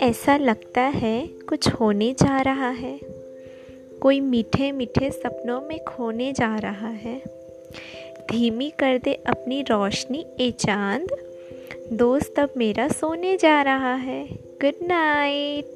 ऐसा लगता है कुछ होने जा रहा है। कोई मीठे मीठे सपनों में खोने जा रहा है। धीमी कर दे अपनी रोशनी, ए चाँद। दोस्त, अब मेरा सोने जा रहा है। Good night